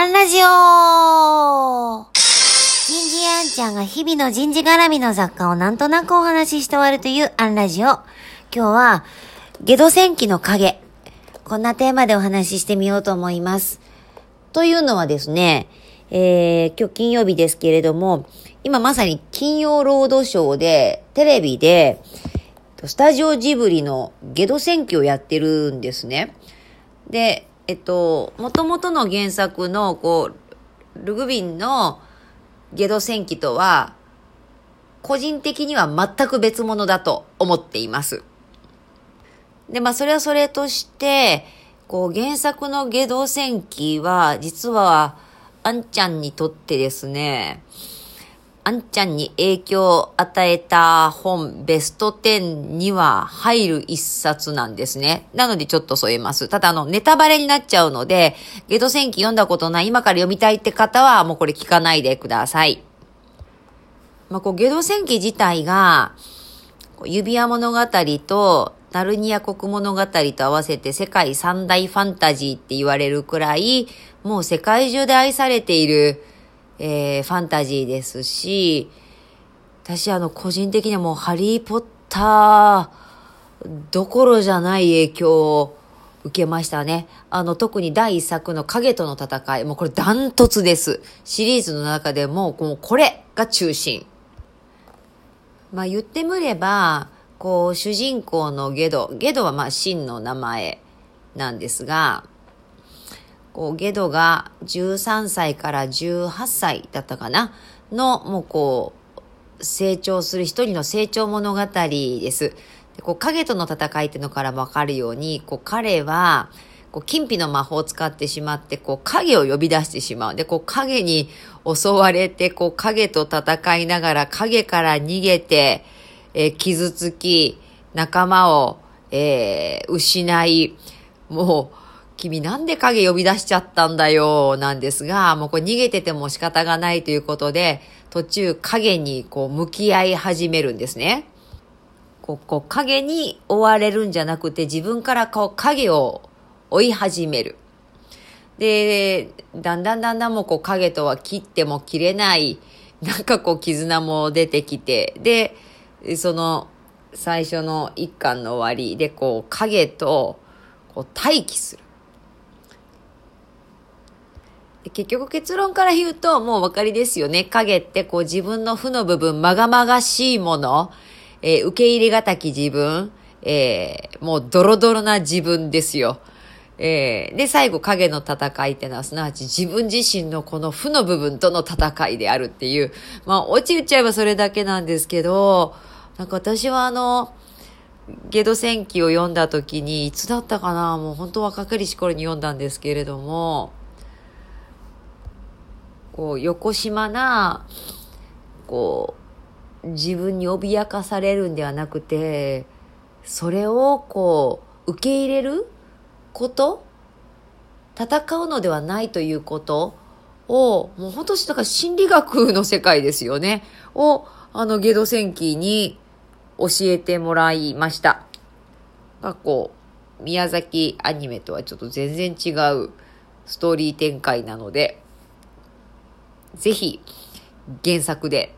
アンラジオ人事アンちゃんが日々の人事絡みの雑貨をなんとなくお話しして終わるというアンラジオ。今日は、ゲド戦記の影。こんなテーマでお話ししてみようと思います。というのはですね、えー、今日金曜日ですけれども、今まさに金曜ロードショーで、テレビで、スタジオジブリのゲド戦記をやってるんですね。で、えっと、元々の原作の、こう、ルグビンのゲド戦記とは、個人的には全く別物だと思っています。で、まあ、それはそれとして、こう、原作のゲド戦記は、実は、あんちゃんにとってですね、あんちゃんに影響を与えた本ベスト10には入る一冊なんですね。なのでちょっと添えます。ただあの、ネタバレになっちゃうので、ゲド戦記読んだことない、今から読みたいって方はもうこれ聞かないでください。まあ、こう、ゲド戦記自体が、指輪物語とナルニア国物語と合わせて世界三大ファンタジーって言われるくらい、もう世界中で愛されているえー、ファンタジーですし、私あの個人的にはもうハリーポッターどころじゃない影響を受けましたね。あの特に第一作の影との戦い、もうこれダントツです。シリーズの中でももうこれが中心。まあ言ってみれば、こう主人公のゲド、ゲドはまあ真の名前なんですが、こう、ゲドが13歳から18歳だったかなの、もうこう、成長する一人の成長物語です。でこう影との戦いっていうのからわかるように、こう彼は、こう、金品の魔法を使ってしまって、こう、影を呼び出してしまう。で、こう、影に襲われて、こう、影と戦いながら、影から逃げて、え、傷つき、仲間を、えー、失い、もう、君なんで影呼び出しちゃったんだよ、なんですが、もうこれ逃げてても仕方がないということで、途中影にこう向き合い始めるんですね。こう、こう影に追われるんじゃなくて自分からこう影を追い始める。で、だんだんだんだんもうこう影とは切っても切れない、なんかこう絆も出てきて、で、その最初の一巻の終わりでこう影とこう待機する。結局結論から言うともうお分かりですよね。影ってこう自分の負の部分、まがまがしいもの、えー、受け入れがたき自分、えー、もうドロドロな自分ですよ。えー、で、最後、影の戦いってのは、すなわち自分自身のこの負の部分との戦いであるっていう、まあ、落ち打っちゃえばそれだけなんですけど、なんか私はあの、ゲド戦記を読んだ時に、いつだったかな？もう本当若かりし頃に読んだんですけれども、こう、横島な、こう、自分に脅かされるんではなくて、それをこう、受け入れること戦うのではないということを、もう本当にだか心理学の世界ですよね。を、あの、ゲド戦記に教えてもらいました。過去、宮崎アニメとはちょっと全然違うストーリー展開なので、ぜひ原作で、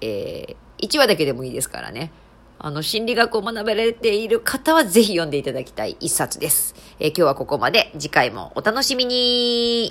えー、1話だけでもいいですからね。あの、心理学を学べられている方はぜひ読んでいただきたい一冊です。えー、今日はここまで。次回もお楽しみに